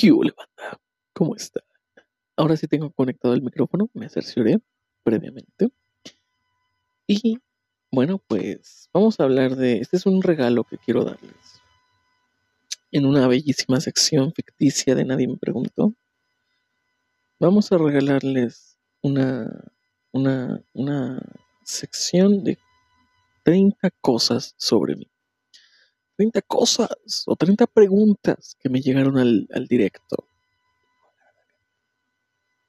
¿Qué hubo, banda? ¿Cómo está? Ahora sí tengo conectado el micrófono, me cercioré previamente. Y bueno, pues vamos a hablar de. Este es un regalo que quiero darles. En una bellísima sección ficticia de Nadie me preguntó. Vamos a regalarles una, una, una sección de 30 cosas sobre mí. 30 cosas o 30 preguntas que me llegaron al, al directo.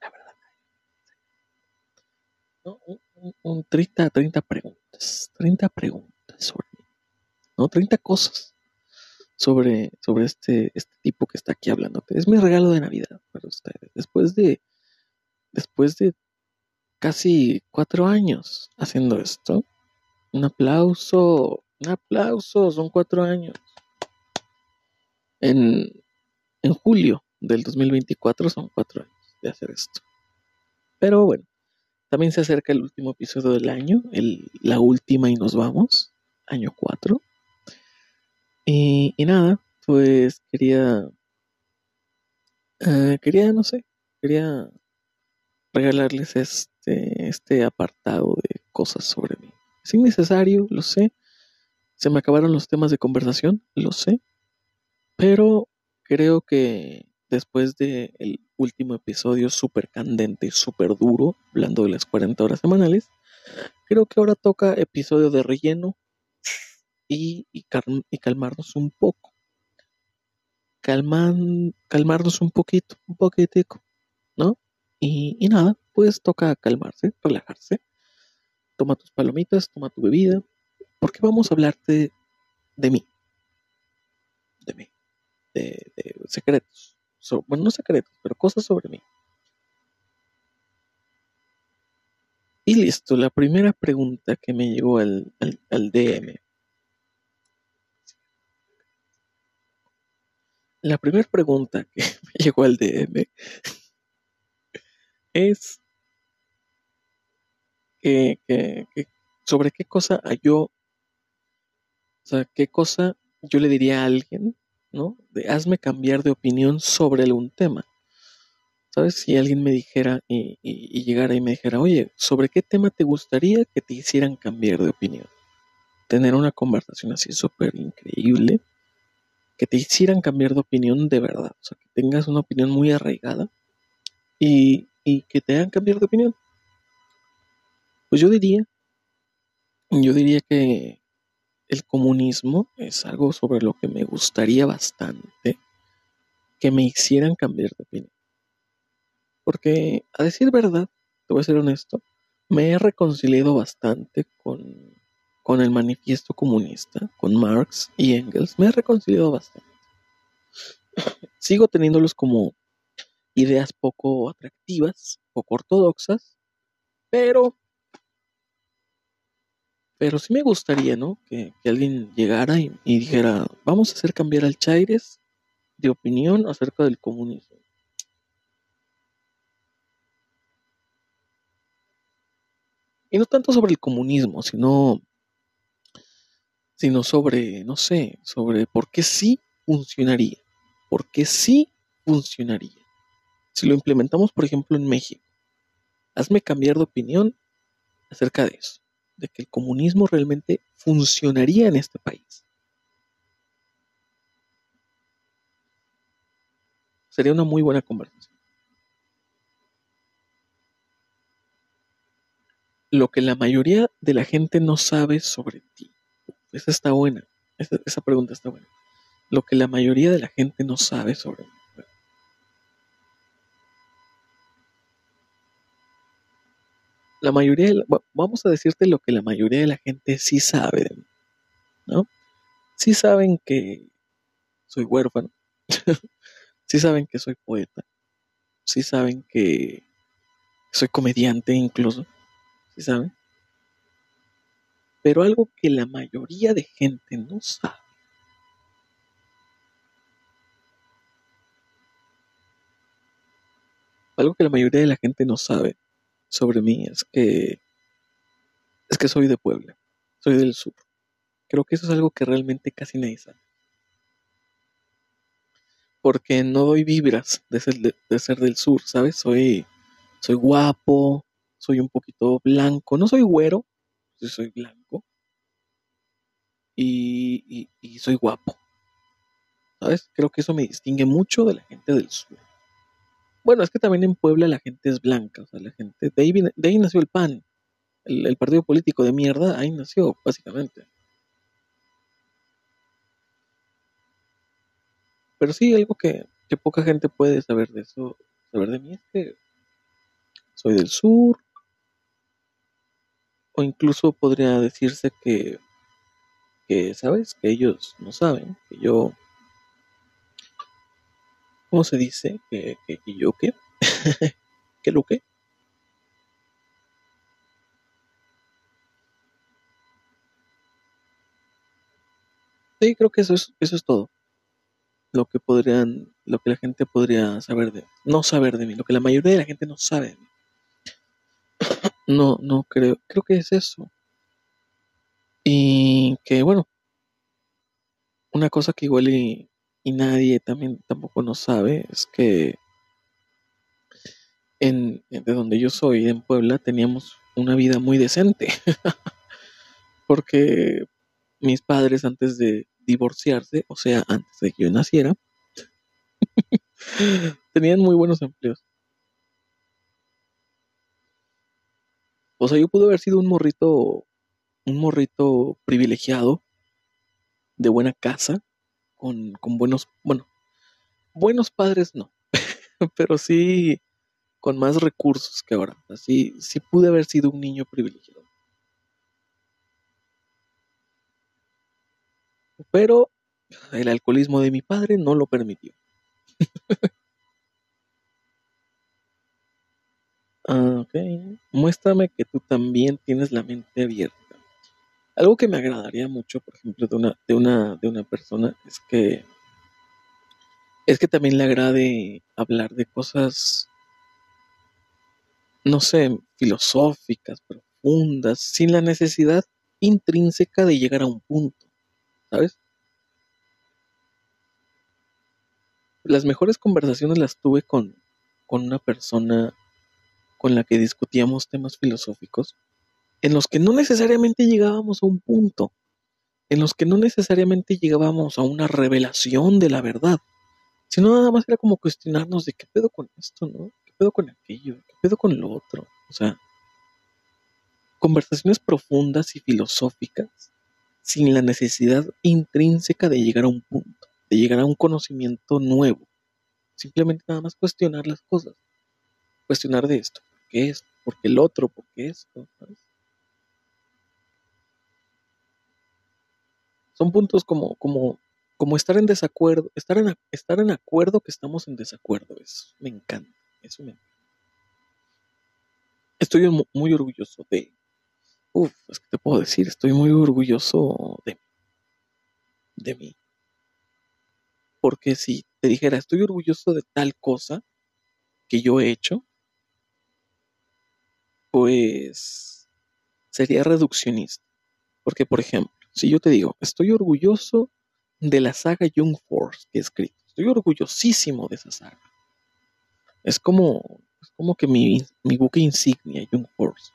La verdad. ¿no? Un, un- un 30, 30 preguntas. 30 preguntas sobre mí. ¿no? 30 cosas sobre, sobre este, este tipo que está aquí hablando. Es mi regalo de Navidad para ustedes. Después de, después de casi cuatro años haciendo esto. Un aplauso, un aplauso, son cuatro años. En, en julio del 2024 son cuatro años de hacer esto. Pero bueno, también se acerca el último episodio del año, la última y nos vamos, año 4. Y, y nada, pues quería, eh, quería, no sé, quería regalarles este, este apartado de cosas sobre mí. Es innecesario, lo sé. Se me acabaron los temas de conversación, lo sé. Pero creo que después del último episodio súper candente súper duro, hablando de las 40 horas semanales, creo que ahora toca episodio de relleno y, y, cal- y calmarnos un poco. Calmarnos un poquito, un poquitico, ¿no? Y, y nada, pues toca calmarse, relajarse. Toma tus palomitas, toma tu bebida, porque vamos a hablarte de mí. De mí. De, secretos. Bueno, no secretos, pero cosas sobre mí. Y listo, la primera pregunta que me llegó al, al, al DM. La primera pregunta que me llegó al DM es que, que- que sobre qué cosa yo, sea, qué cosa yo le diría a alguien, ¿no? De hazme cambiar de opinión sobre algún tema. ¿Sabes? Si alguien me dijera y llegara y me dijera, oye, ¿sobre qué tema te gustaría que te hicieran cambiar de opinión? Tener una conversación así súper increíble, que te hicieran cambiar de opinión de verdad, o sea, que tengas una opinión muy arraigada y, y que te hagan cambiar de opinión. Pues yo diría, yo diría que el comunismo es algo sobre lo que me gustaría bastante que me hicieran cambiar de opinión. Porque, a decir verdad, te voy a ser honesto, me he reconciliado bastante con, con el manifiesto comunista, con Marx y Engels. Me he reconciliado bastante. Sigo teniéndolos como ideas poco atractivas, poco ortodoxas, pero, pero sí me gustaría, ¿no? Que, alguien llegara y, y dijera, vamos a hacer cambiar al Chaires de opinión acerca del comunismo. Y no tanto sobre el comunismo, sino, sino sobre, no sé, sobre por qué sí funcionaría. ¿Por qué sí funcionaría? Si lo implementamos, por ejemplo, en México, hazme cambiar de opinión acerca de eso, de que el comunismo realmente funcionaría en este país. Sería una muy buena conversación. Lo que la mayoría de la gente no sabe sobre ti. Esa está buena. Esa, esa pregunta está buena. Lo que la mayoría de la gente no sabe sobre mí. La mayoría, de la- vamos a decirte lo que la mayoría de la gente sí sabe de ¿no? Sí saben que soy huérfano, sí saben que soy poeta, sí saben que soy comediante incluso, sí saben. Pero algo que la mayoría de gente no sabe, algo que la mayoría de la gente no sabe sobre mí es que es que soy de Puebla, soy del sur. Creo que eso es algo que realmente casi nadie sabe. porque no doy vibras de ser, de, ser del sur, ¿sabes? Soy, soy guapo, soy un poquito blanco, no soy güero, soy blanco y, soy guapo, ¿sabes? Creo que eso me distingue mucho de la gente del sur. Bueno, es que también en Puebla la gente es blanca, o sea, la gente, de ahí, de ahí nació el PAN, el partido político de mierda, ahí nació, básicamente. Pero sí, algo que, poca gente puede saber de eso, saber de mí es que soy del sur, o incluso podría decirse que, que, ¿sabes? Que ellos no saben, que yo, ¿cómo se dice? Que, que, yo qué, que lo que. Sí, creo que eso es, eso es todo lo que podrían, lo que la gente podría saber de, no saber de mí, lo que la mayoría de la gente no sabe de mí. No, no creo, creo que es eso. Y que bueno, una cosa que igual y, nadie también tampoco no sabe es que en, de donde yo soy, en Puebla, teníamos una vida muy decente. Porque mis padres antes de divorciarse, o sea, antes de que yo naciera, tenían muy buenos empleos. O sea, yo pude haber sido un morrito, un morrito privilegiado, de buena casa, con, buenos, bueno, buenos padres no, pero sí con más recursos que ahora. Así, sí pude haber sido un niño privilegiado. pero el alcoholismo de mi padre no lo permitió. Ah, ok, muéstrame que tú también tienes la mente abierta. Algo que me agradaría mucho, por ejemplo, de una, de una, de una persona es que es que también le agrade hablar de cosas, no sé, filosóficas, profundas, sin la necesidad intrínseca de llegar a un punto. ¿sabes? Las mejores conversaciones las tuve con, con una persona con la que discutíamos temas filosóficos, en los que no necesariamente llegábamos a un punto, en los que no necesariamente llegábamos a una revelación de la verdad, sino nada más era como cuestionarnos de qué pedo con esto, ¿no? ¿Qué pedo con aquello? ¿Qué pedo con lo otro? O sea, conversaciones profundas y filosóficas sin la necesidad intrínseca de llegar a un punto, de llegar a un conocimiento nuevo. Simplemente nada más cuestionar las cosas. Cuestionar de esto, ¿por qué esto? ¿Por qué el otro? ¿Por qué esto? Son puntos como, como, como estar en desacuerdo, estar en, estar en acuerdo que estamos en desacuerdo. Eso me encanta, eso me. Estoy muy orgulloso de, Uf, es que te puedo decir, estoy muy orgulloso de, de mí. Porque si te dijera, estoy orgulloso de tal cosa que yo he hecho, pues sería reduccionista. Porque, por ejemplo, si yo te digo, estoy orgulloso de la saga Young Force que he escrito, estoy orgullosísimo de esa saga. Es como, es como que mi, mi buque insignia, Young Force.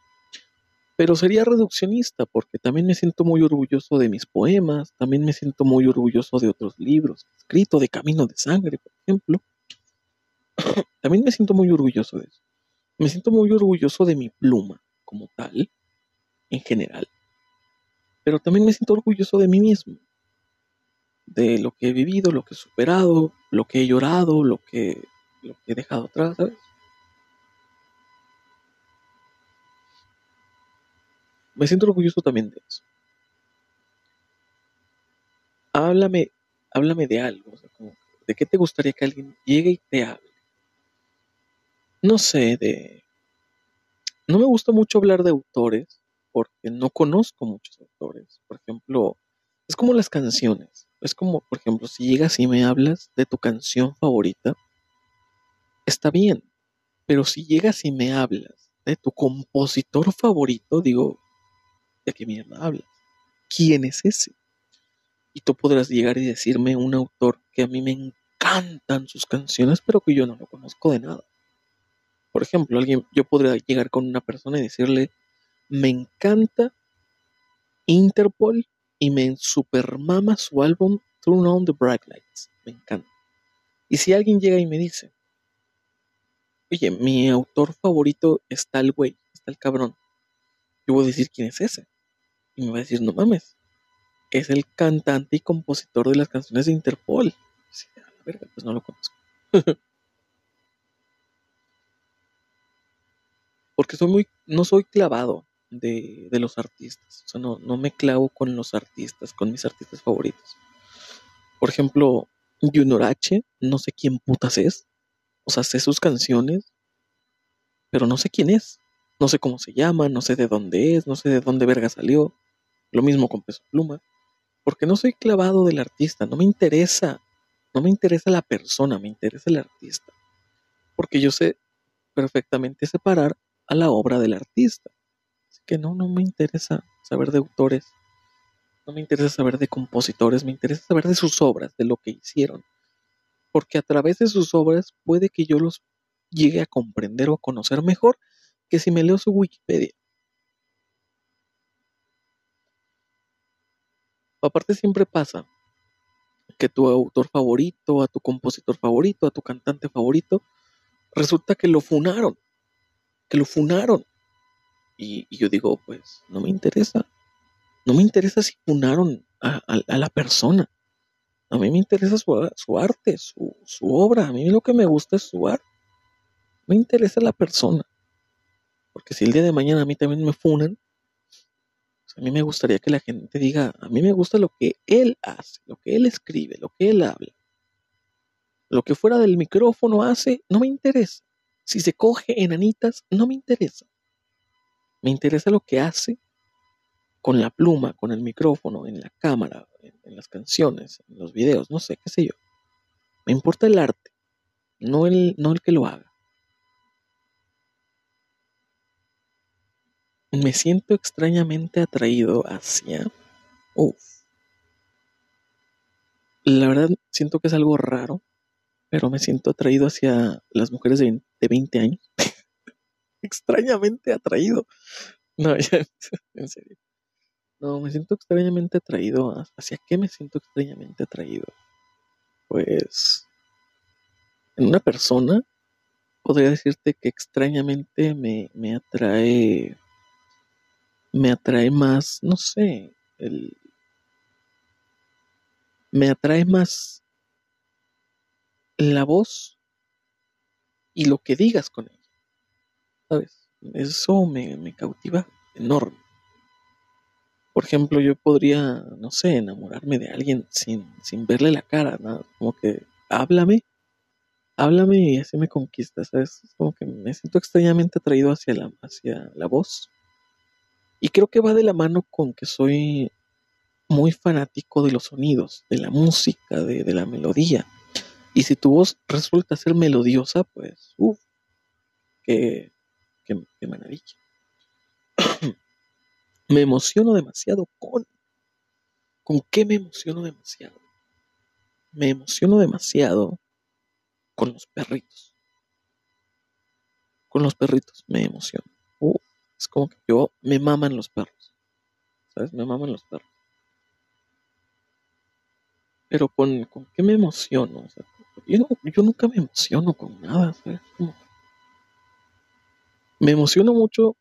Pero sería reduccionista porque también me siento muy orgulloso de mis poemas, también me siento muy orgulloso de otros libros, escrito de Camino de Sangre, por ejemplo. también me siento muy orgulloso de eso. Me siento muy orgulloso de mi pluma como tal, en general. Pero también me siento orgulloso de mí mismo, de lo que he vivido, lo que he superado, lo que he llorado, lo que, he dejado atrás, ¿sabes? me siento orgulloso también de eso. Háblame, háblame de algo, ¿de qué te gustaría que alguien llegue y te hable? No sé, de... No me gusta mucho hablar de autores porque no conozco muchos autores. Por ejemplo, es como las canciones. Es como, por ejemplo, si llegas y me hablas de tu canción favorita, está bien. Pero si llegas y me hablas de tu compositor favorito, digo, ¿de qué mierda hablas? ¿Quién es ese? Y tú podrás llegar y decirme un autor que a mí me encantan sus canciones, pero que yo no lo conozco de nada. Por ejemplo, alguien, yo podría llegar con una persona y decirle, me encanta Interpol y me supermama su álbum Turn on the Bright Lights. Me encanta. Y si alguien llega y me dice, oye, mi autor favorito está el güey, está el cabrón, yo voy a decir quién es ese. Y me va a decir, no mames, es el cantante y compositor de las canciones de Interpol. Sí, a la verga, pues no lo conozco. Porque soy muy, no soy clavado de, los artistas. O sea, no, no me clavo con los artistas, con mis artistas favoritos. Por ejemplo, H, no sé quién putas es. O sea, sé sus canciones, pero no sé quién es. No sé cómo se llama, no sé de dónde es, no sé de dónde verga salió. Lo mismo con Peso Pluma. Porque no soy clavado del artista, no me interesa. No me interesa la persona, me interesa el artista. Porque yo sé perfectamente separar a la obra del artista. Que no, no me interesa saber de autores. No me interesa saber de compositores, me interesa saber de sus obras, de lo que hicieron. Porque a través de sus obras puede que yo los llegue a comprender o a conocer mejor que si me leo su Wikipedia. Aparte siempre pasa que tu autor favorito, a tu compositor favorito, a tu cantante favorito, resulta que lo funaron, que lo funaron. Y, yo digo, pues no me interesa. No me interesa si funaron a, la persona. A mí me interesa su, su arte, su, su, obra. A mí lo que me gusta es su arte. Me interesa la persona. Porque si el día de mañana a mí también me funan, pues a mí me gustaría que la gente diga, a mí me gusta lo que él hace, lo que él escribe, lo que él habla. Lo que fuera del micrófono hace, no me interesa. Si se coge enanitas, no me interesa. Me interesa lo que hace con la pluma, con el micrófono, en la cámara, en, las canciones, en los videos, no sé, qué sé yo. Me importa el arte, no el, no el que lo haga. me siento extrañamente atraído hacia... Uf. La verdad siento que es algo raro, pero me siento atraído hacia las mujeres de 20, años. extrañamente atraído. No, en serio. No, me siento extrañamente atraído. ¿Hacia qué me siento extrañamente atraído? Pues... En una persona podría decirte que extrañamente me, me atrae me atrae más, no sé, el, me atrae más la voz y lo que digas con ella. ¿Sabes? Eso me, me cautiva enorme. Por ejemplo, yo podría, no sé, enamorarme de alguien sin, sin verle la cara, ¿no? Como que háblame, háblame y así me conquista, ¿sabes? Como que me siento extrañamente atraído hacia la, hacia la voz y creo que va de la mano con que soy muy fanático de los sonidos, de la música, de, la melodía. Y si tu voz resulta ser melodiosa, pues, uff, qué, qué, maravilla. me emociono demasiado con... ¿Con qué me emociono demasiado? Me emociono demasiado con los perritos. Con los perritos me emociono. Es como que yo me maman los perros. ¿Sabes? Me maman los perros. Pero con, con qué me emociono. yo, yo nunca me emociono con nada. ¿sabes? Me emociono mucho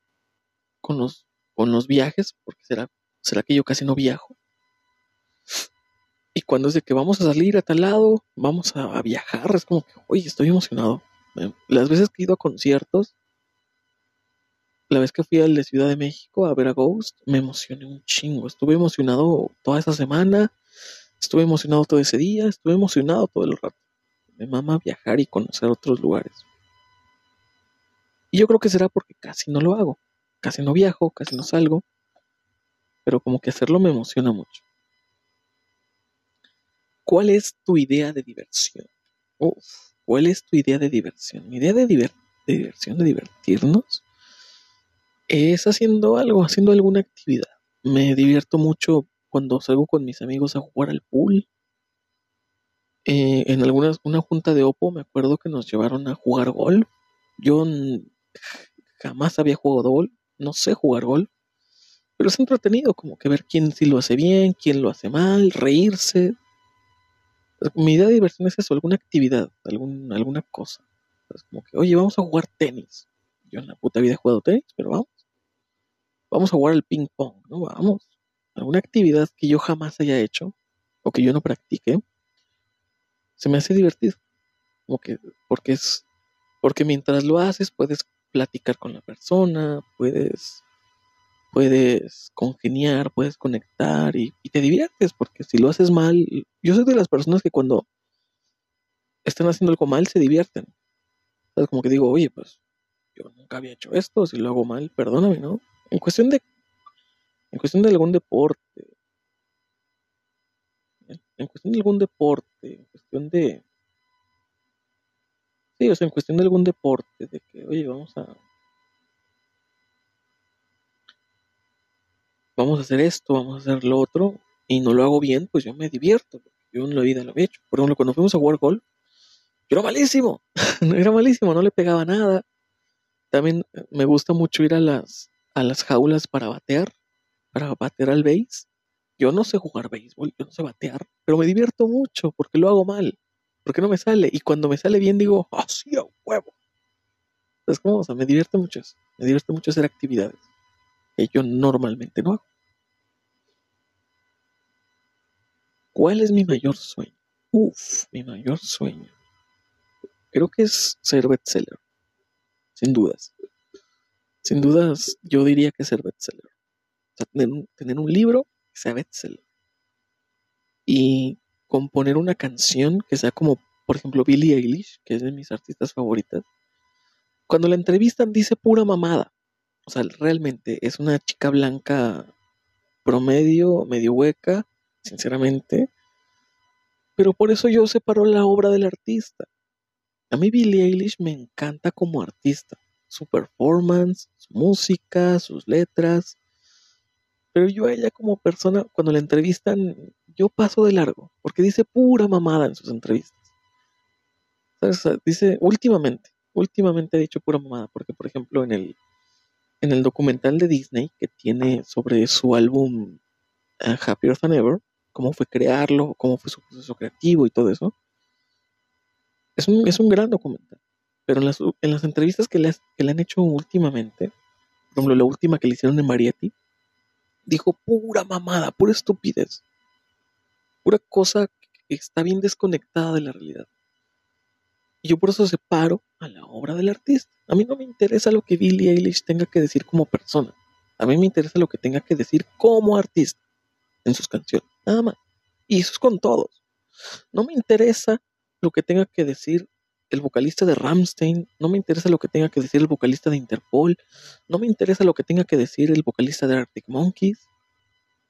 con los, con los viajes, porque será, será que yo casi no viajo. Y cuando es de que vamos a salir a tal lado, vamos a, viajar, es como que, oye, estoy emocionado. Las veces que he ido a conciertos, la vez que fui al de Ciudad de México a ver a Ghost, me emocioné un chingo. Estuve emocionado toda esa semana, estuve emocionado todo ese día, estuve emocionado todo el rato. Me mama viajar y conocer otros lugares. Y yo creo que será porque casi no lo hago. Casi no viajo, casi no salgo. Pero como que hacerlo me emociona mucho. ¿Cuál es tu idea de diversión? Uf, ¿cuál es tu idea de diversión? Mi idea de, diversión, de divertirnos, es haciendo algo, haciendo alguna actividad. Me divierto mucho cuando salgo con mis amigos a jugar al pool. Eh, en algunas, una junta de Oppo me acuerdo que nos llevaron a jugar golf. Yo jamás había jugado golf, no sé jugar golf, pero es entretenido como que ver quién sí lo hace bien, quién lo hace mal, reírse. Mi idea de diversión es eso, alguna actividad, algún, alguna cosa. Como que, oye, vamos a jugar tenis. Yo en la puta vida he jugado tenis, pero vamos. Vamos a jugar al ping pong, ¿no? Vamos. Alguna actividad que yo jamás haya hecho o que yo no practique, se me hace divertido. Como que, porque es, porque mientras lo haces puedes platicar con la persona, puedes, puedes congeniar, puedes conectar y, y te diviertes, porque si lo haces mal, yo soy de las personas que cuando están haciendo algo mal se divierten. Es como que digo, oye, pues yo nunca había hecho esto, si lo hago mal, perdóname, ¿no? En cuestión de, en cuestión de algún deporte, en cuestión de algún deporte, en cuestión de, sí, o sea, en cuestión de algún deporte, de que, oye, vamos a, vamos a hacer esto, vamos a hacer lo otro, y no lo hago bien, pues yo me divierto, yo en la vida lo he hecho. Por ejemplo, cuando fuimos a jugar golf, yo era malísimo, era malísimo, no le pegaba nada. También me gusta mucho ir a las, a las jaulas para batear, para batear al base. Yo no sé jugar béisbol, yo no sé batear, pero me divierto mucho porque lo hago mal, porque no me sale. Y cuando me sale bien digo, ¡ah, sí, a huevo! Es como, o sea, me divierte mucho. Me divierte mucho hacer actividades que yo normalmente no hago. ¿Cuál es mi mayor sueño? Uf, mi mayor sueño creo que es ser bestseller. Sin dudas. Sin dudas, yo diría que ser bestseller. O sea, tener, un, tener un libro que sea bestseller. Y componer una canción que sea como, por ejemplo, Billie Eilish, que es de mis artistas favoritas. Cuando la entrevistan dice pura mamada. O sea, realmente es una chica blanca promedio, medio hueca, sinceramente. Pero por eso yo separo la obra del artista. A mí Billie Eilish me encanta como artista, su performance, su música, sus letras. Pero yo a ella como persona, cuando la entrevistan, yo paso de largo, porque dice pura mamada en sus entrevistas. Dice últimamente, últimamente ha dicho pura mamada, porque por ejemplo en el, en el documental de Disney que tiene sobre su álbum uh, Happier Than Ever, cómo fue crearlo, cómo fue su proceso creativo y todo eso, es un, es un gran documental. Pero en las, en las entrevistas que le, que le han hecho últimamente, por ejemplo, la última que le hicieron de Marietti, dijo pura mamada, pura estupidez. Pura cosa que está bien desconectada de la realidad. Y yo por eso separo a la obra del artista. A mí no me interesa lo que Billie Eilish tenga que decir como persona. A mí me interesa lo que tenga que decir como artista en sus canciones. Nada más. Y eso es con todos. No me interesa lo que tenga que decir el vocalista de Ramstein, no me interesa lo que tenga que decir el vocalista de Interpol, no me interesa lo que tenga que decir el vocalista de Arctic Monkeys,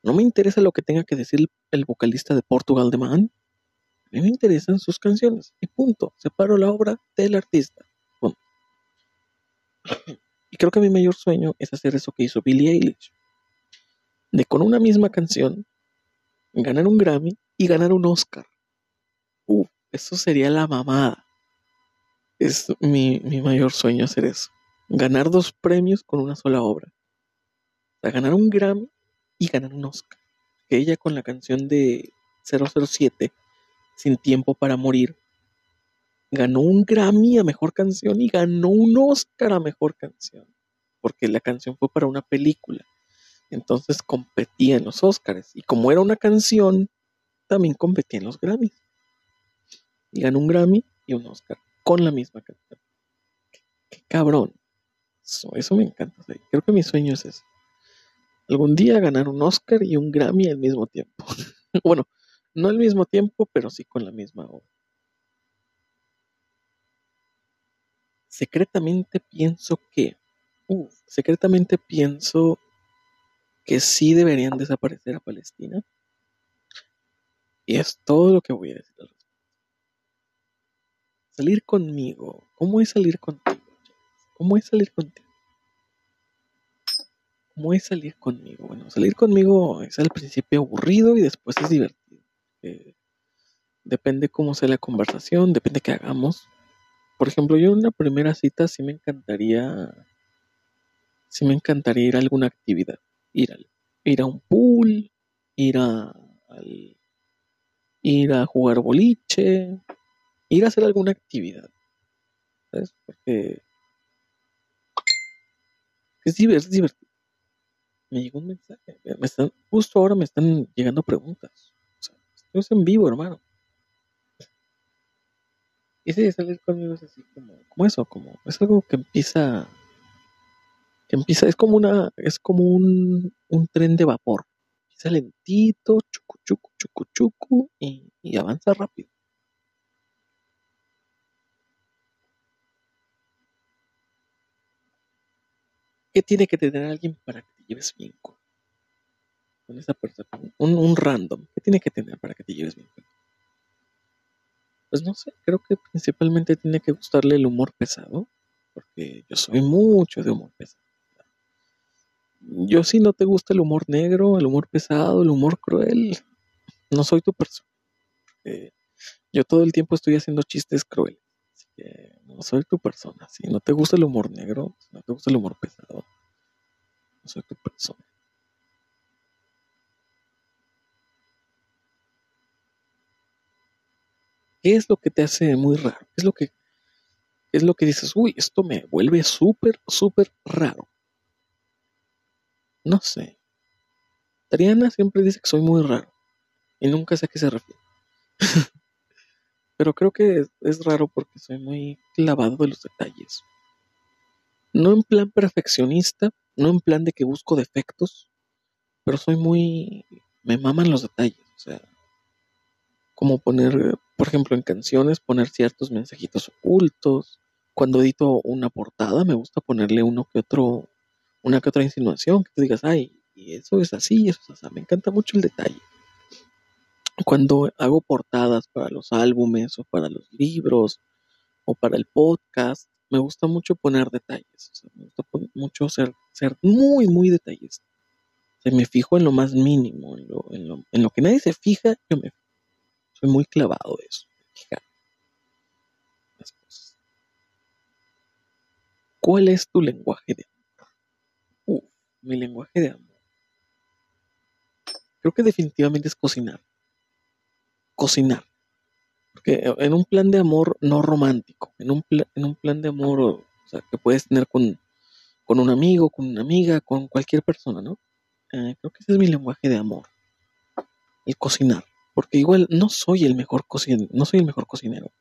no me interesa lo que tenga que decir el vocalista de Portugal de Man. A mí me interesan sus canciones y punto. Separo la obra del artista. Y creo que mi mayor sueño es hacer eso que hizo Billie Eilish. De con una misma canción ganar un Grammy y ganar un Oscar. Uf, eso sería la mamada. Es mi, mayor sueño hacer eso. Ganar dos premios con una sola obra. O sea, ganar un Grammy y ganar un Oscar. Que ella con la canción de 007, Sin Tiempo para Morir, ganó un Grammy a Mejor Canción y ganó un Oscar a Mejor Canción. Porque la canción fue para una película. Entonces competía en los Oscars. Y como era una canción, también competía en los Grammys y ganó un Grammy y un Oscar con la misma canción. Qué, cabrón. Eso, me encanta. creo que mi sueño es eso. Algún día ganar un Oscar y un Grammy al mismo tiempo. bueno, no al mismo tiempo, pero sí con la misma obra. Secretamente pienso que, secretamente pienso que sí deberían desaparecer a Palestina. Y es todo lo que voy a decir Salir conmigo. ¿Cómo es salir contigo? ¿Cómo es salir contigo? ¿Cómo es salir conmigo? Bueno, salir conmigo es al principio aburrido y después es divertido. depende cómo sea la conversación, depende qué hagamos. Por ejemplo, yo en una primera cita sí me encantaría, sí me encantaría ir a alguna actividad, ir, al, ir a un pool, ir a, ir a jugar boliche, ir a hacer alguna actividad. ¿Sabes? Porque es divertido. Me llegó un mensaje. Me están, justo ahora me están llegando preguntas. O sea, estoy en vivo, hermano. Y de salir conmigo es así como, como eso, como, es algo que empieza, que empieza, es como una, es como un, un tren de vapor. Empieza lentito, chucu, chucu, chucu, chucu, y avanza rápido. ¿Qué tiene que tener alguien para que te lleves bien con, esa persona? Un, random. ¿Qué tiene que tener para que te lleves bien con? Pues no sé, creo que principalmente tiene que gustarle el humor pesado, porque yo soy mucho de humor pesado. Yo si no te gusta el humor negro, el humor pesado, el humor cruel, no soy tu persona. yo todo el tiempo estoy haciendo chistes crueles. No soy tu persona. Si no te gusta el humor negro, si no te gusta el humor pesado, no soy tu persona. ¿Qué es lo que te hace muy raro? ¿Qué es lo que, es lo que dices? Uy, esto me vuelve súper, súper raro. No sé. Triana siempre dice que soy muy raro. Y nunca sé a qué se refiere. Pero creo que es, raro porque soy muy clavado de los detalles. No en plan perfeccionista, no en plan de que busco defectos, pero soy muy... me maman los detalles. O sea, como poner, por ejemplo, en canciones, poner ciertos mensajitos ocultos. Cuando edito una portada, me gusta ponerle uno que otro, una que otra insinuación, que tú digas, ay, y eso es así, eso es así. Me encanta mucho el detalle. Cuando hago portadas para los álbumes o para los libros o para el podcast, me gusta mucho poner detalles. me gusta mucho ser, muy, muy detallista. O me fijo en lo más mínimo, en lo, que nadie se fija, yo me fijo. Soy muy clavado de eso. Las cosas. ¿Cuál es tu lenguaje de amor? Uf, mi lenguaje de amor. Creo que definitivamente es cocinar. Cocinar. Porque en un plan de amor no romántico, en un, en un plan de amor que puedes tener con, con un amigo, con una amiga, con cualquier persona, ¿no? Eh, creo que ese es mi lenguaje de amor. El cocinar. Porque igual no soy el mejor cocinero, no soy el mejor cocinero.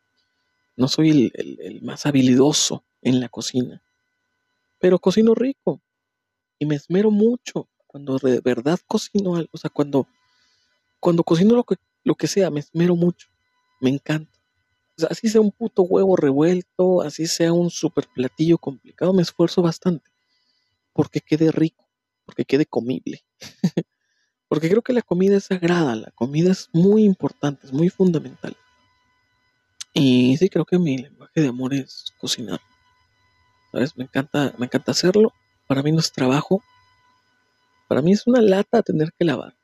No soy el, más habilidoso en la cocina. Pero cocino rico. Y me esmero mucho cuando de verdad cocino algo. O sea, cuando, cuando cocino lo que, lo que sea, me esmero mucho. Me encanta. Así sea un puto huevo revuelto, así sea un super platillo complicado, me esfuerzo bastante. Porque quede rico, porque quede comible. Porque creo que la comida es sagrada, la comida es muy importante, es muy fundamental. Y sí, creo que mi lenguaje de amor es cocinar. ¿Sabes? Me encanta, me encanta hacerlo. Para mí no es trabajo. Para mí es una lata tener que lavar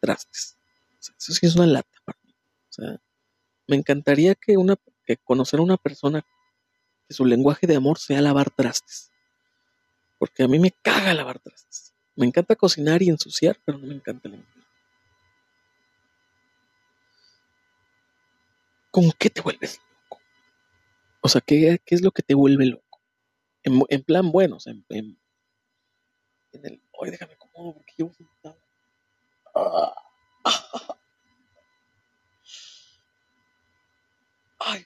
trastes. Eso sí es una lata para mí. O sea, me encantaría que una que conocer a una persona que su lenguaje de amor sea lavar trastes. Porque a mí me caga lavar trastes. Me encanta cocinar y ensuciar, pero no me encanta limpiar. ¿Con qué te vuelves loco? O sea, ¿qué, es lo que te vuelve loco? En, plan bueno, o sea, en, en, el... Ay, déjame acomodo porque llevo sentado. Ay,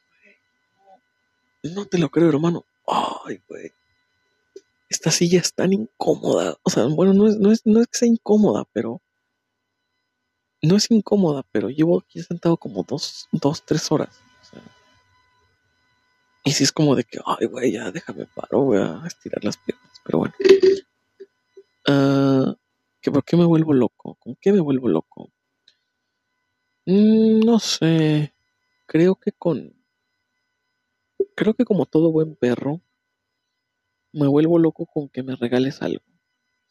güey. No te lo creo, hermano. Ay, güey esta silla es tan incómoda. O sea, bueno, no es, no es, no es que sea incómoda, pero. No es incómoda, pero llevo aquí sentado como dos, dos tres horas. Y si es como de que, ay, güey, ya déjame paro, voy a estirar las piernas. Pero bueno. Uh, ¿Por qué me vuelvo loco? ¿Con qué me vuelvo loco? Mm, no sé. Creo que con. Creo que como todo buen perro, me vuelvo loco con que me regales algo.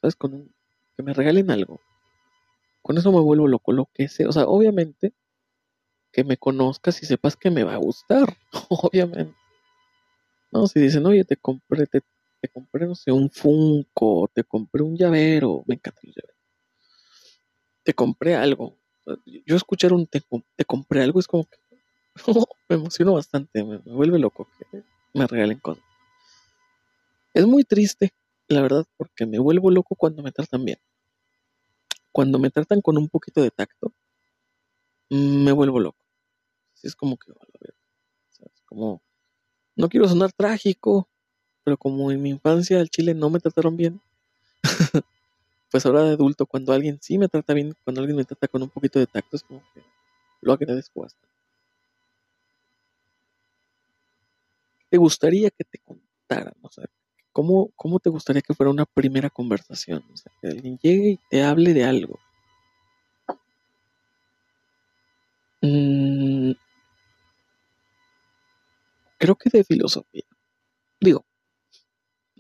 ¿Sabes? Con que me regalen algo. Con eso me vuelvo loco, lo que sea. O sea, obviamente, que me conozcas y sepas que me va a gustar, obviamente. No, si dicen, oye, te compré, te, compré, no sé, un Funko, te compré un llavero, me encanta el llavero. Te compré algo. Yo escuchar un te, te compré algo es como que me emociono bastante, me, vuelve loco que me regalen cosas. Es muy triste, la verdad, porque me vuelvo loco cuando me tratan bien. Cuando me tratan con un poquito de tacto, me vuelvo loco. Es como que, es como, no quiero sonar trágico, pero como en mi infancia al chile no me trataron bien, pues ahora de adulto, cuando alguien sí me trata bien, cuando alguien me trata con un poquito de tacto, es como que lo agradezco bastante. ¿Te gustaría que te contaran? O sea, ¿cómo, ¿cómo te gustaría que fuera una primera conversación? O sea, que alguien llegue y te hable de algo. Mm, creo que de filosofía. Digo,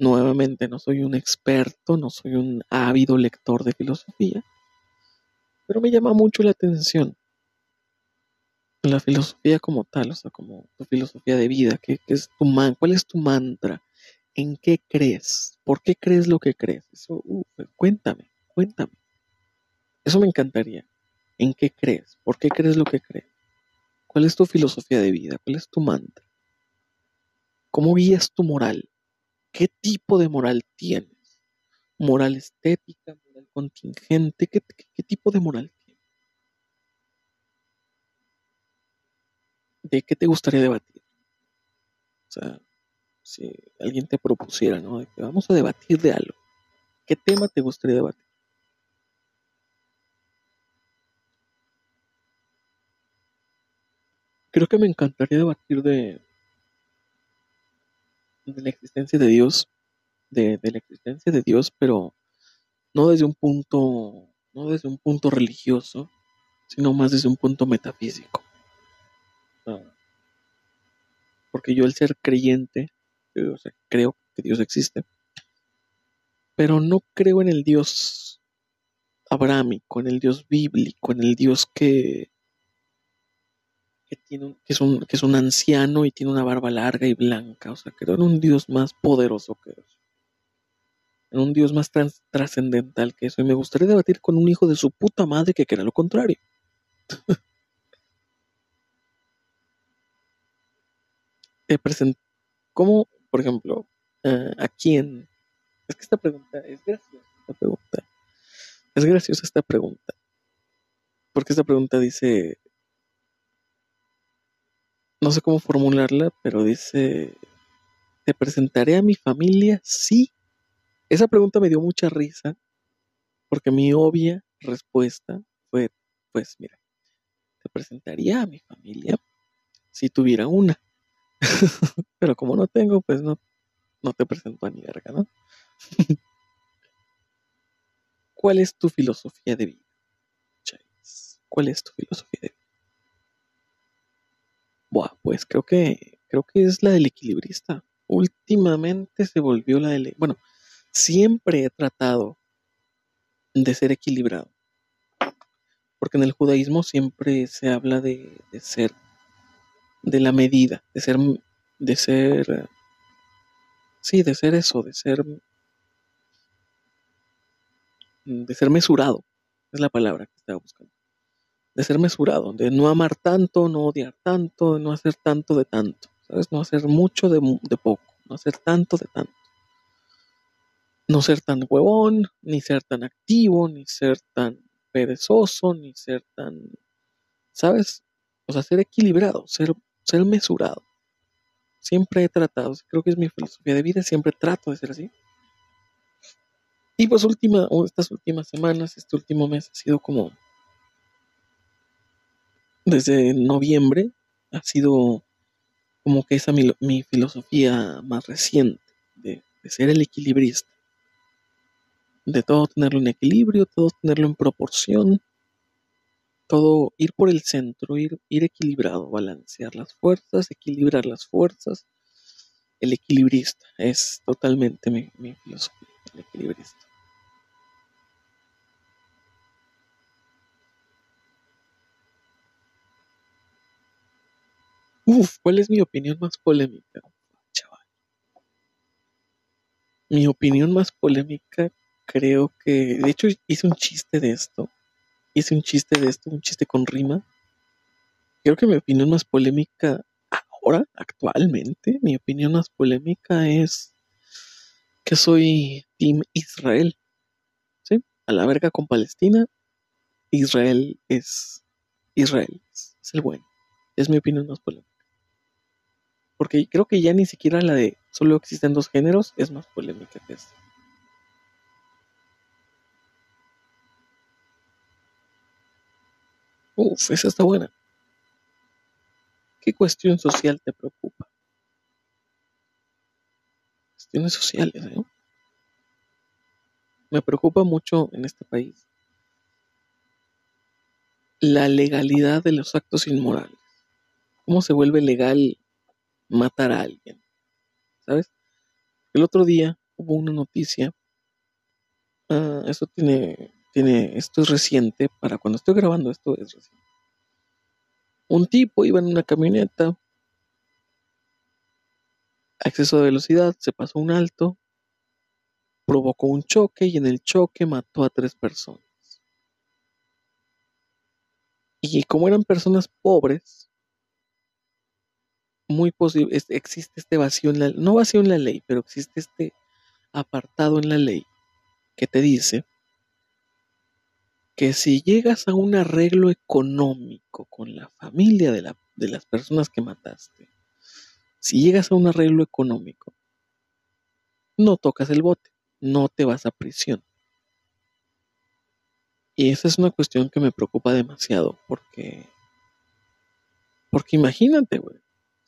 nuevamente no soy un experto, no soy un ávido lector de filosofía, pero me llama mucho la atención la filosofía como tal, o sea, como tu filosofía de vida, ¿qué, es tu man, ¿cuál es tu mantra? ¿En qué crees? ¿Por qué crees lo que crees? Eso, cuéntame, cuéntame. Eso me encantaría. ¿En qué crees? ¿Por qué crees lo que crees? ¿Cuál es tu filosofía de vida? ¿Cuál es tu mantra? ¿Cómo guías tu moral? ¿Qué tipo de moral tienes? ¿Moral estética? ¿Moral contingente? ¿Qué, tipo de moral tienes? ¿De qué te gustaría debatir? O sea, si alguien te propusiera, ¿no? vamos a debatir de algo. ¿Qué tema te gustaría debatir? Creo que me encantaría debatir de, de la existencia de Dios, de, la existencia de Dios, pero no desde un punto, no desde un punto religioso, sino más desde un punto metafísico. porque yo el ser creyente, o sea, creo que Dios existe, pero no creo en el Dios abrámico, en el Dios bíblico, en el Dios que, que, tiene que, es un, que es un anciano y tiene una barba larga y blanca. O sea, creo en un Dios más poderoso que eso. En un Dios más trascendental que eso. Y me gustaría debatir con un hijo de su puta madre que crea lo contrario. ¿Cómo, por ejemplo, uh, a quién? Es que esta pregunta es graciosa. Esta pregunta. Es graciosa esta pregunta. Porque esta pregunta dice, no sé cómo formularla, pero dice, ¿te presentaré a mi familia? Sí. Esa pregunta me dio mucha risa, porque mi obvia respuesta fue, pues mira, te presentaría a mi familia si tuviera una. pero como no tengo, pues no, no te presento a ni verga, ¿no? ¿Cuál es tu filosofía de vida? ¿Cuál es tu filosofía de vida? Buah, pues creo que creo que es la del equilibrista. Últimamente se volvió la del... Bueno, siempre he tratado de ser equilibrado. Porque en el judaísmo siempre se habla de, de ser de la medida, de ser de ser sí, de ser eso, de ser de ser mesurado, es la palabra que estaba buscando de ser mesurado, de no amar tanto, no odiar tanto, de no hacer tanto de tanto, ¿sabes? No hacer mucho de, de poco, no hacer tanto de tanto. No ser tan huevón, ni ser tan activo, ni ser tan perezoso, ni ser tan, ¿sabes? O sea, ser equilibrado, ser, ser mesurado. Siempre he tratado, creo que es mi filosofía de vida, siempre trato de ser así. Y pues última, estas últimas semanas, este último mes ha sido como desde noviembre ha sido como que esa mi, mi filosofía más reciente de, ser el equilibrista. De todo tenerlo en equilibrio, todo tenerlo en proporción, todo ir por el centro, ir, ir equilibrado, balancear las fuerzas, equilibrar las fuerzas. El equilibrista es totalmente mi, mi filosofía, el equilibrista. Uf, ¿cuál es mi opinión más polémica? Chaval. Mi opinión más polémica creo que, de hecho, hice un chiste de esto. Hice un chiste de esto, un chiste con rima. Creo que mi opinión más polémica ahora, actualmente, mi opinión más polémica es que soy Team Israel. ¿Sí? A la verga con Palestina. Israel es. Israel es, el bueno. Es mi opinión más polémica. Porque creo que ya ni siquiera la de solo existen dos géneros es más polémica que esta. Uf, esa está buena. ¿Qué cuestión social te preocupa? Cuestiones sociales, ¿eh? Me preocupa mucho en este país la legalidad de los actos inmorales. ¿Cómo se vuelve legal matar a alguien? ¿Sabes? El otro día hubo una noticia. Uh, esto tiene, tiene, esto es reciente. Para cuando estoy grabando esto es reciente. Un tipo iba en una camioneta a exceso de velocidad, se pasó un alto, provocó un choque y en el choque mató a tres personas. Y como eran personas pobres, muy posible, existe este vacío en la no vacío en la ley, pero existe este apartado en la ley que te dice que si llegas a un arreglo económico con la familia de, la, de las personas que mataste, si llegas a un arreglo económico, no tocas el bote, no te vas a prisión. Y esa es una cuestión que me preocupa demasiado, porque, porque imagínate, güey,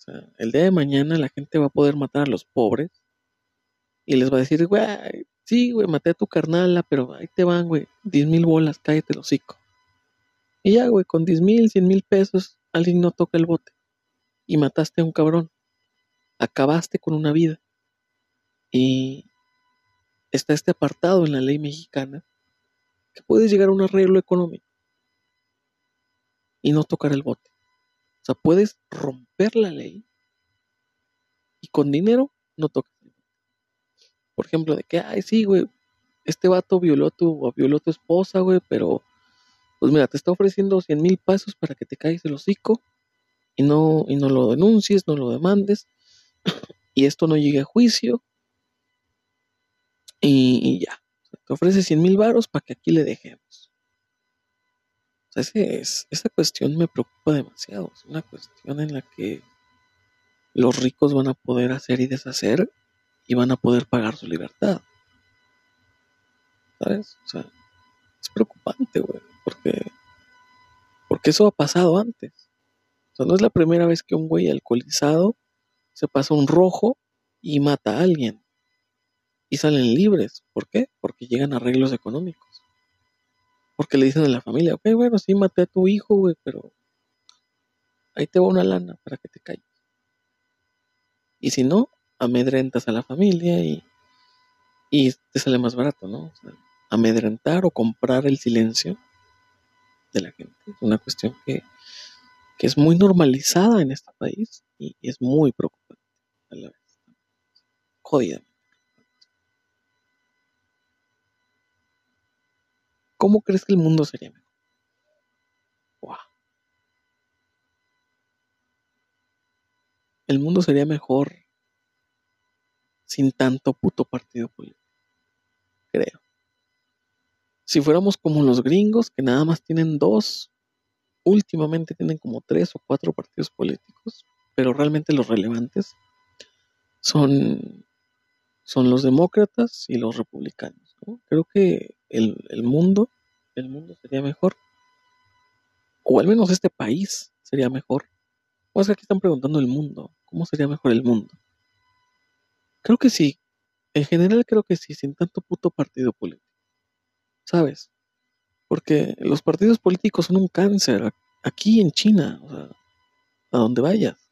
sea, el día de mañana la gente va a poder matar a los pobres y les va a decir, güey, Sí, güey, maté a tu carnala, pero ahí te van, güey. Diez mil bolas, cállate el hocico. Y ya, güey, con diez mil, cien mil pesos, alguien no toca el bote. Y mataste a un cabrón. Acabaste con una vida. Y está este apartado en la ley mexicana que puedes llegar a un arreglo económico y no tocar el bote. O sea, puedes romper la ley y con dinero no tocar por ejemplo, de que, ay, sí, güey, este vato violó tu, violó tu esposa, güey, pero, pues mira, te está ofreciendo 100 mil pesos para que te caigas el hocico y no, y no lo denuncies, no lo demandes, y esto no llegue a juicio, y, ya, te ofrece 100 mil varos para que aquí le dejemos. Es, esa cuestión me preocupa demasiado, es una cuestión en la que los ricos van a poder hacer y deshacer y van a poder pagar su libertad. ¿Sabes? O sea, es preocupante, güey, porque, porque eso ha pasado antes. O sea, no es la primera vez que un güey alcoholizado se pasa un rojo y mata a alguien. Y salen libres. ¿Por qué? Porque llegan arreglos económicos. Porque le dicen a la familia, ok, bueno, sí maté a tu hijo, güey, pero ahí te va una lana para que te calles. Y si no, amedrentas a la familia y, y te sale más barato, ¿no? amedrentar o comprar el silencio de la gente es una cuestión que, que es muy normalizada en este país y, es muy preocupante a la vez. Jodida. ¿Cómo crees que el mundo sería mejor? El mundo sería mejor sin tanto puto partido político. Creo. Si fuéramos como los gringos, que nada más tienen dos, últimamente tienen como tres o cuatro partidos políticos, pero realmente los relevantes son, son los demócratas y los republicanos. Creo que el, mundo, el mundo sería mejor, o al menos este país sería mejor. O es que aquí están preguntando el mundo, ¿cómo sería mejor el mundo? Creo que sí. En general creo que sí, sin tanto puto partido político. ¿Sabes? Porque los partidos políticos son un cáncer aquí en China, o sea, a donde vayas.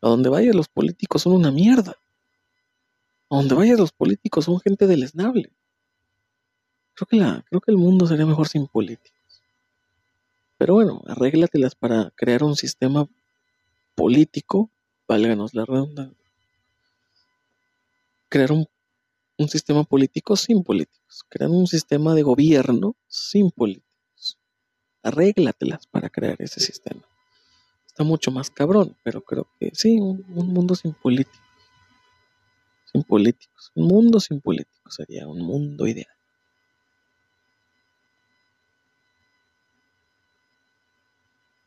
A donde vayas los políticos son una mierda. A donde vayas los políticos son gente deleznable. Creo que, la, creo que el mundo sería mejor sin políticos. Pero bueno, arréglatelas para crear un sistema político, válganos la redundancia, crear un, sistema político sin políticos, crear un sistema de gobierno sin políticos. Arréglatelas para crear ese sistema. Está mucho más cabrón, pero creo que sí, un mundo sin políticos. Sin políticos. Un mundo sin políticos sería un mundo ideal.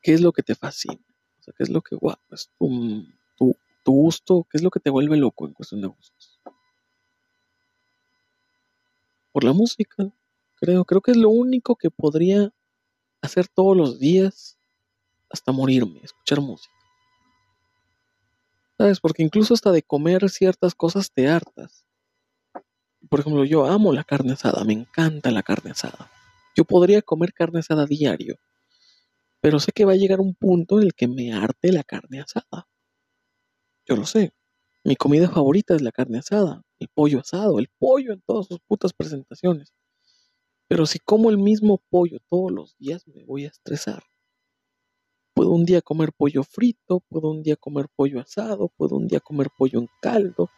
¿Qué es lo que te fascina? O sea, ¿qué es lo que, es tu, tu gusto? ¿Qué es lo que te vuelve loco en cuestión de gustos? Por la música, creo. Creo que es lo único que podría hacer todos los días hasta morirme, escuchar música. ¿Sabes? Porque incluso hasta de comer ciertas cosas te hartas. Por ejemplo, yo amo la carne asada, me encanta la carne asada. Yo podría comer carne asada diario, pero sé que va a llegar un punto en el que me arte la carne asada. Yo lo sé. Mi comida favorita es la carne asada, el pollo asado, el pollo en todas sus putas presentaciones. Pero si como el mismo pollo todos los días me voy a estresar. Puedo un día comer pollo frito, puedo un día comer pollo asado, puedo un día comer pollo en caldo,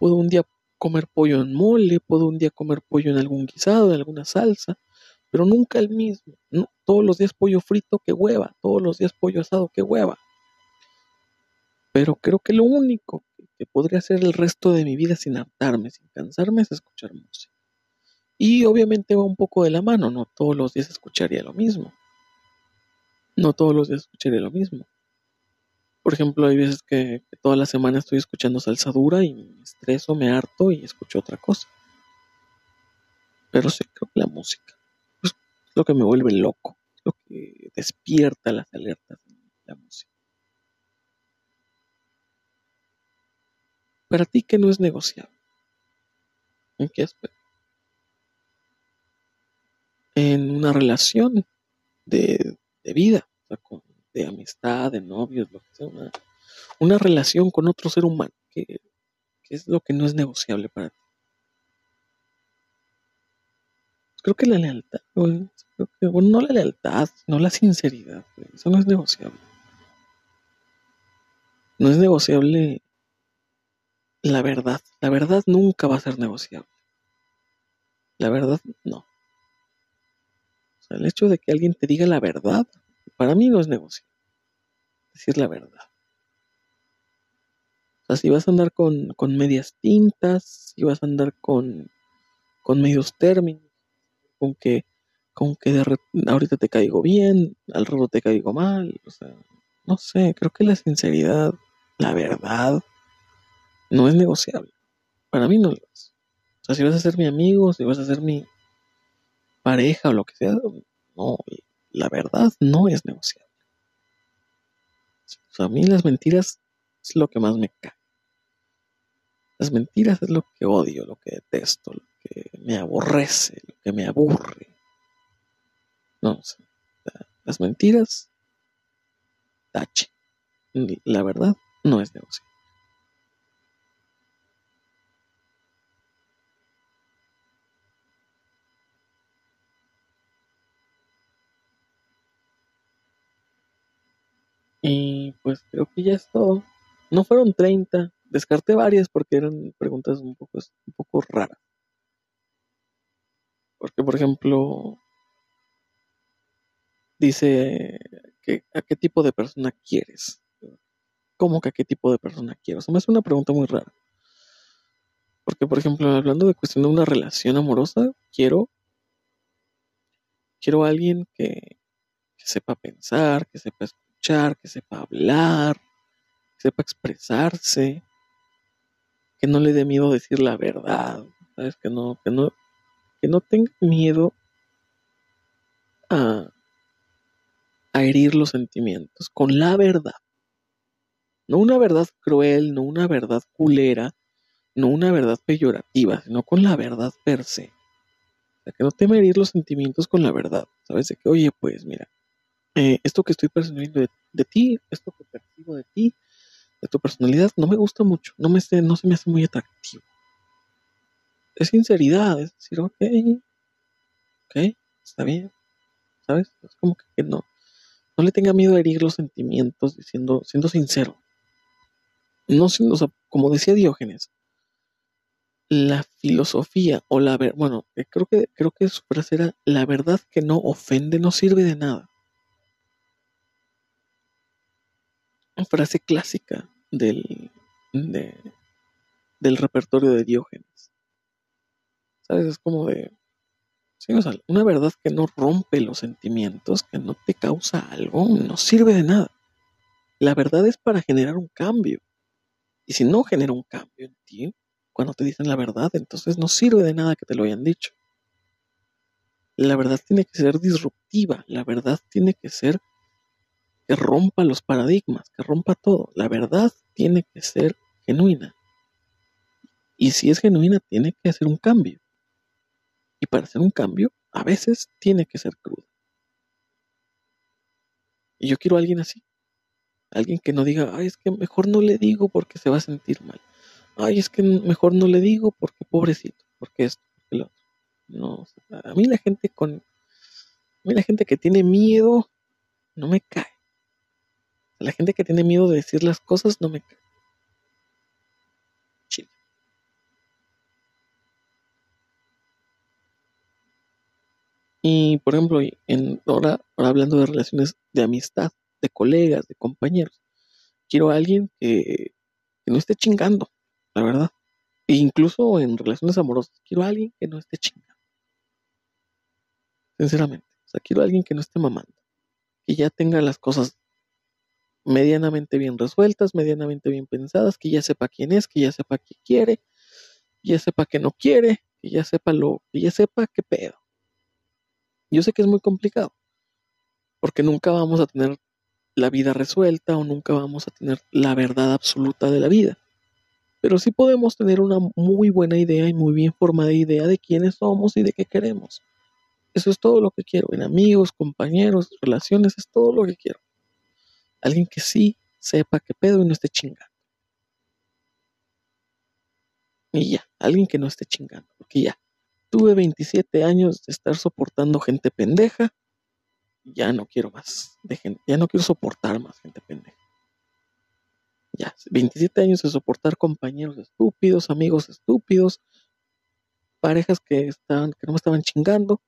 puedo un día comer pollo en mole, puedo un día comer pollo en algún guisado, en alguna salsa, pero nunca el mismo. Todos los días pollo frito, qué hueva, todos los días pollo asado, qué hueva. Pero creo que lo único que, que podría hacer el resto de mi vida sin hartarme, sin cansarme, es escuchar música. Y obviamente va un poco de la mano, no todos los días escucharía lo mismo. No todos los días escucharía lo mismo. Por ejemplo, hay veces que, que toda la semana estoy escuchando salsa dura y me estreso, me harto y escucho otra cosa. Pero sí, creo que la música lo que me vuelve loco, lo que despierta las alertas de la música. Para ti, ¿qué no es negociable? ¿En qué aspecto? En una relación de, de vida, o sea, de amistad, de novios, lo que sea, una, una relación con otro ser humano, que, que es lo que no es negociable para ti. Creo que la lealtad, creo que, bueno, no la lealtad, no la sinceridad, eso no es negociable. No es negociable la verdad. La verdad nunca va a ser negociable. La verdad, no. El hecho de que alguien te diga la verdad, para mí no es negociable. Decir la verdad. O sea, si vas a andar con, con medias tintas, si vas a andar con, con medios términos, con que, con que ahorita te caigo bien, al rato te caigo mal, o sea, no sé, creo que la sinceridad, la verdad, no es negociable. Para mí no lo es. O sea, si vas a ser mi amigo, si vas a ser mi pareja o lo que sea, no, la verdad no es negociable. O sea, a mí las mentiras es lo que más me cae. Las mentiras es lo que odio, lo que detesto, lo que me aborrece, lo que me aburre. No, o las mentiras, tache. La verdad no es negociable. Y pues creo que ya es todo. No fueron 30, descarté varias porque eran preguntas un poco, un poco raras. Porque, por ejemplo, dice que a qué tipo de persona quieres. ¿Cómo que a qué tipo de persona quiero? O me hace una pregunta muy rara. Porque, por ejemplo, hablando de cuestión de una relación amorosa, quiero, quiero a alguien que, que sepa pensar, que sepa escuchar, que sepa hablar, que sepa expresarse, que no le dé miedo decir la verdad, ¿sabes? Que no, que no, que no tenga miedo a, herir los sentimientos con la verdad. No una verdad cruel, no una verdad culera, no una verdad peyorativa, sino con la verdad per se. O sea, que no teme herir los sentimientos con la verdad. ¿Sabes? De que, oye, pues mira, eh, esto que estoy percibiendo de, de ti, esto que percibo de ti, de tu personalidad, no me gusta mucho, no, me se, no se me hace muy atractivo. Es sinceridad, es decir, ok, ok, está bien, ¿sabes? Es como que, no, No le tenga miedo a herir los sentimientos diciendo, siendo sincero. No siendo, o sea, como decía Diógenes, la filosofía o la ver, bueno, eh, creo que creo que su frase era la verdad que no ofende no sirve de nada. Una frase clásica del del repertorio de Diógenes. Es como de una verdad que no rompe los sentimientos, que no te causa algo, no sirve de nada. La verdad es para generar un cambio. Y si no genera un cambio en ti, cuando te dicen la verdad, entonces no sirve de nada que te lo hayan dicho. La verdad tiene que ser disruptiva, la verdad tiene que ser que rompa los paradigmas, que rompa todo. La verdad tiene que ser genuina. Y si es genuina, tiene que hacer un cambio. Y para hacer un cambio, a veces tiene que ser crudo. Y yo quiero a alguien así. Alguien que no diga, ay, es que mejor no le digo porque se va a sentir mal ay, es que mejor no le digo porque pobrecito, porque esto, porque lo otro. No, a mí la gente con, a mí la gente que tiene miedo no me cae. La gente que tiene miedo de decir las cosas no me cae. Chile. Y por ejemplo, en, ahora, hablando de relaciones de amistad, de colegas, de compañeros, quiero a alguien que, no esté chingando, la verdad. E incluso en relaciones amorosas, quiero a alguien que no esté chingando. Sinceramente. O sea, quiero a alguien que no esté mamando. Que ya tenga las cosas medianamente bien resueltas, medianamente bien pensadas, que ya sepa quién es, que ya sepa qué quiere, que ya sepa que no quiere, que ya sepa lo, que ya sepa qué pedo. Yo sé que es muy complicado, porque nunca vamos a tener la vida resuelta o nunca vamos a tener la verdad absoluta de la vida pero sí podemos tener una muy buena idea y muy bien formada idea de quiénes somos y de qué queremos. Eso es todo lo que quiero. En amigos, compañeros, relaciones, es todo lo que quiero. Alguien que sí sepa qué pedo y no esté chingando. Y ya, alguien que no esté chingando. Porque ya, tuve 27 años de estar soportando gente pendeja. Ya no quiero más. ya no quiero soportar más gente pendeja. Ya, 27 años de soportar compañeros estúpidos, amigos estúpidos, parejas que estaban, que no me estaban chingando.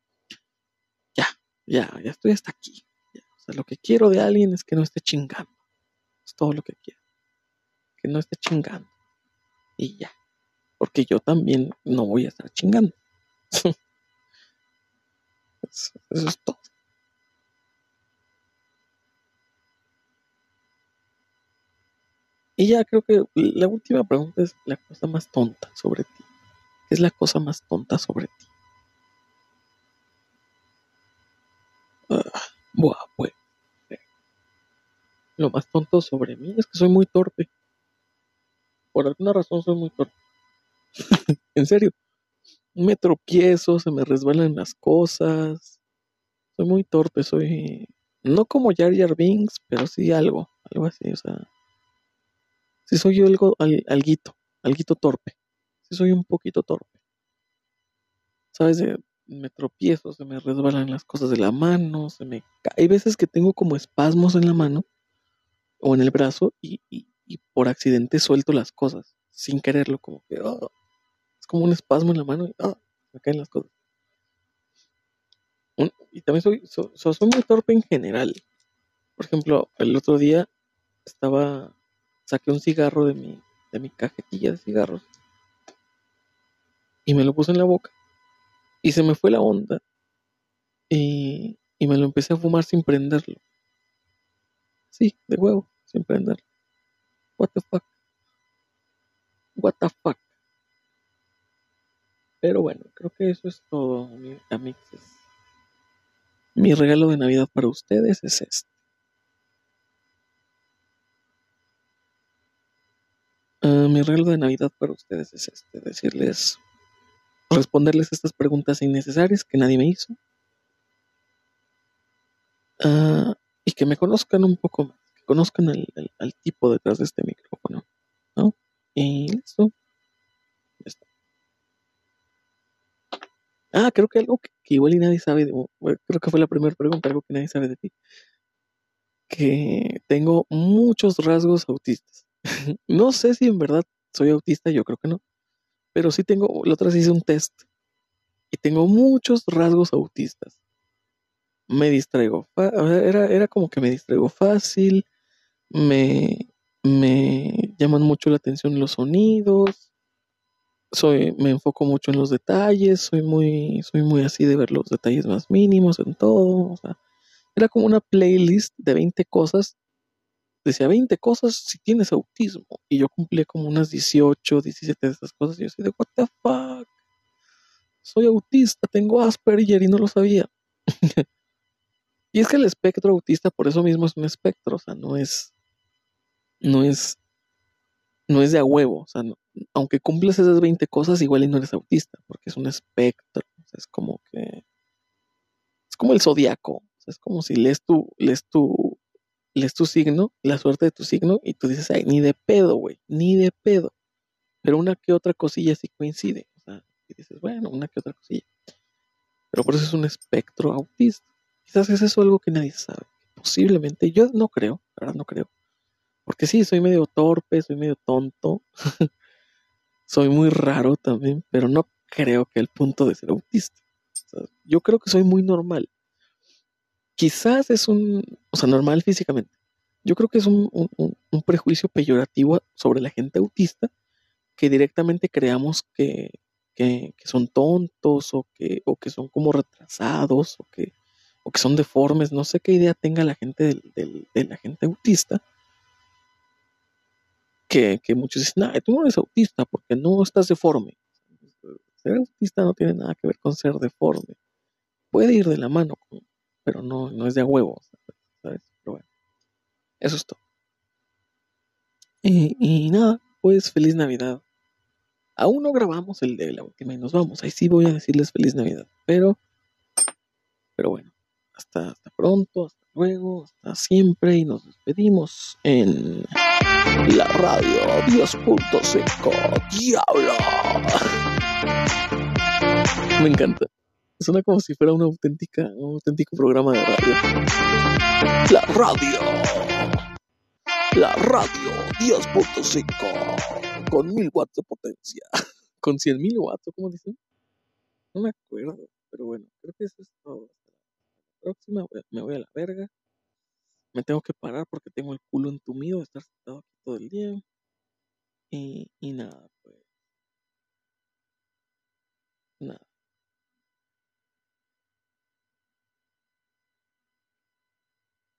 Ya, ya, ya estoy hasta aquí. O sea, lo que quiero de alguien es que no esté chingando. Es todo lo que quiero. Que no esté chingando. Y ya. Porque yo también no voy a estar chingando. Eso es todo. Y ya creo que la última pregunta es la cosa más tonta sobre ti. ¿Qué es la cosa más tonta sobre ti? Ah, buah, pues. Lo más tonto sobre mí es que soy muy torpe. Por alguna razón soy muy torpe. en serio. Me tropiezo, se me resbalan las cosas. Soy muy torpe, soy. No como Jar Jar Binks, pero sí algo. Algo así, o sea si soy yo algo, alguito, alguito torpe. Si soy un poquito torpe. ¿Sabes? me tropiezo, se me resbalan las cosas de la mano, se me Hay veces que tengo como espasmos en la mano o en el brazo y, por accidente suelto las cosas, sin quererlo, como que oh, es como un espasmo en la mano y oh, me caen las cosas. y también soy, soy muy torpe en general. Por ejemplo, el otro día estaba saqué un cigarro de mi, de mi cajetilla de cigarros y me lo puse en la boca y se me fue la onda y, y me lo empecé a fumar sin prenderlo. Sí, de huevo, sin prenderlo. What the fuck. What the fuck. Pero bueno, creo que eso es todo, amigos. Mi regalo de Navidad para ustedes es este. Ah, mi regalo de Navidad para ustedes es este, decirles, responderles estas preguntas innecesarias que nadie me hizo. Ah, y que me conozcan un poco más, que conozcan al, tipo detrás de este micrófono, ¿no? Y listo. Ah, creo que algo que, igual y nadie sabe, de, creo que fue la primera pregunta, algo que nadie sabe de ti. que tengo muchos rasgos autistas. no sé si en verdad soy autista, yo creo que no. Pero sí tengo, la otra vez hice un test y tengo muchos rasgos autistas. Me distraigo, era, era como que me distraigo fácil, me, me llaman mucho la atención los sonidos, soy, me enfoco mucho en los detalles, soy muy, soy muy así de ver los detalles más mínimos en todo. era como una playlist de 20 cosas. Decía 20 cosas si tienes autismo. Y yo cumplí como unas 18, 17 de esas cosas. Y yo soy de, what the fuck. Soy autista, tengo Asperger y no lo sabía. y es que el espectro autista por eso mismo es un espectro. O sea, no es, no es, no es de a huevo. O sea, aunque cumples esas 20 cosas, igual y no eres autista, porque es un espectro. es como que. Es como el zodiaco. es como si lees tu, lees tu, lees tu signo, la suerte de tu signo, y tú dices, ay, ni de pedo, güey, ni de pedo. Pero una que otra cosilla sí coincide. O sea, y dices, bueno, una que otra cosilla. Pero por eso es un espectro autista. Quizás es eso algo que nadie sabe. Posiblemente, yo no creo, la verdad no creo. Porque sí, soy medio torpe, soy medio tonto. soy muy raro también, pero no creo que el punto de ser autista. yo creo que soy muy normal. Quizás es un, o sea, normal físicamente. Yo creo que es un, prejuicio peyorativo sobre la gente autista que directamente creamos que, son tontos o que, o que son como retrasados o que, o que son deformes. No sé qué idea tenga la gente de la gente autista que, muchos dicen, nah, tú no eres autista porque no estás deforme. Ser autista no tiene nada que ver con ser deforme. Puede ir de la mano, pero no, no es de huevo, ¿sabes? Pero bueno, eso es todo. Y, y nada, pues feliz Navidad. Aún no grabamos el de la última y nos vamos. Ahí sí voy a decirles feliz Navidad. Pero, pero bueno, hasta, hasta pronto, hasta luego, hasta siempre y nos despedimos en la radio 10.5. ¡Diablo! Me encanta. Suena como si fuera una auténtica, un auténtico programa de radio. La radio. La radio 10.5 con mil watts de potencia. Con cien mil watts, ¿cómo dicen? No me acuerdo, pero bueno, creo que eso es todo. Próxima me voy a la verga me tengo que parar porque tengo el culo entumido de estar sentado aquí todo el día. Y, y nada, pues. Nada.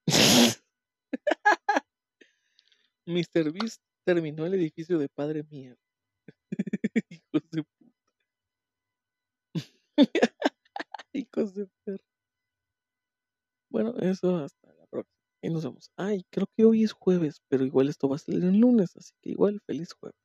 Mr. Beast terminó el edificio de Padre Mía. Hijos de puta. Hijos de perro. Bueno, eso hasta la próxima. Y nos vemos. Ay, creo que hoy es jueves, pero igual esto va a salir el lunes, así que igual feliz jueves.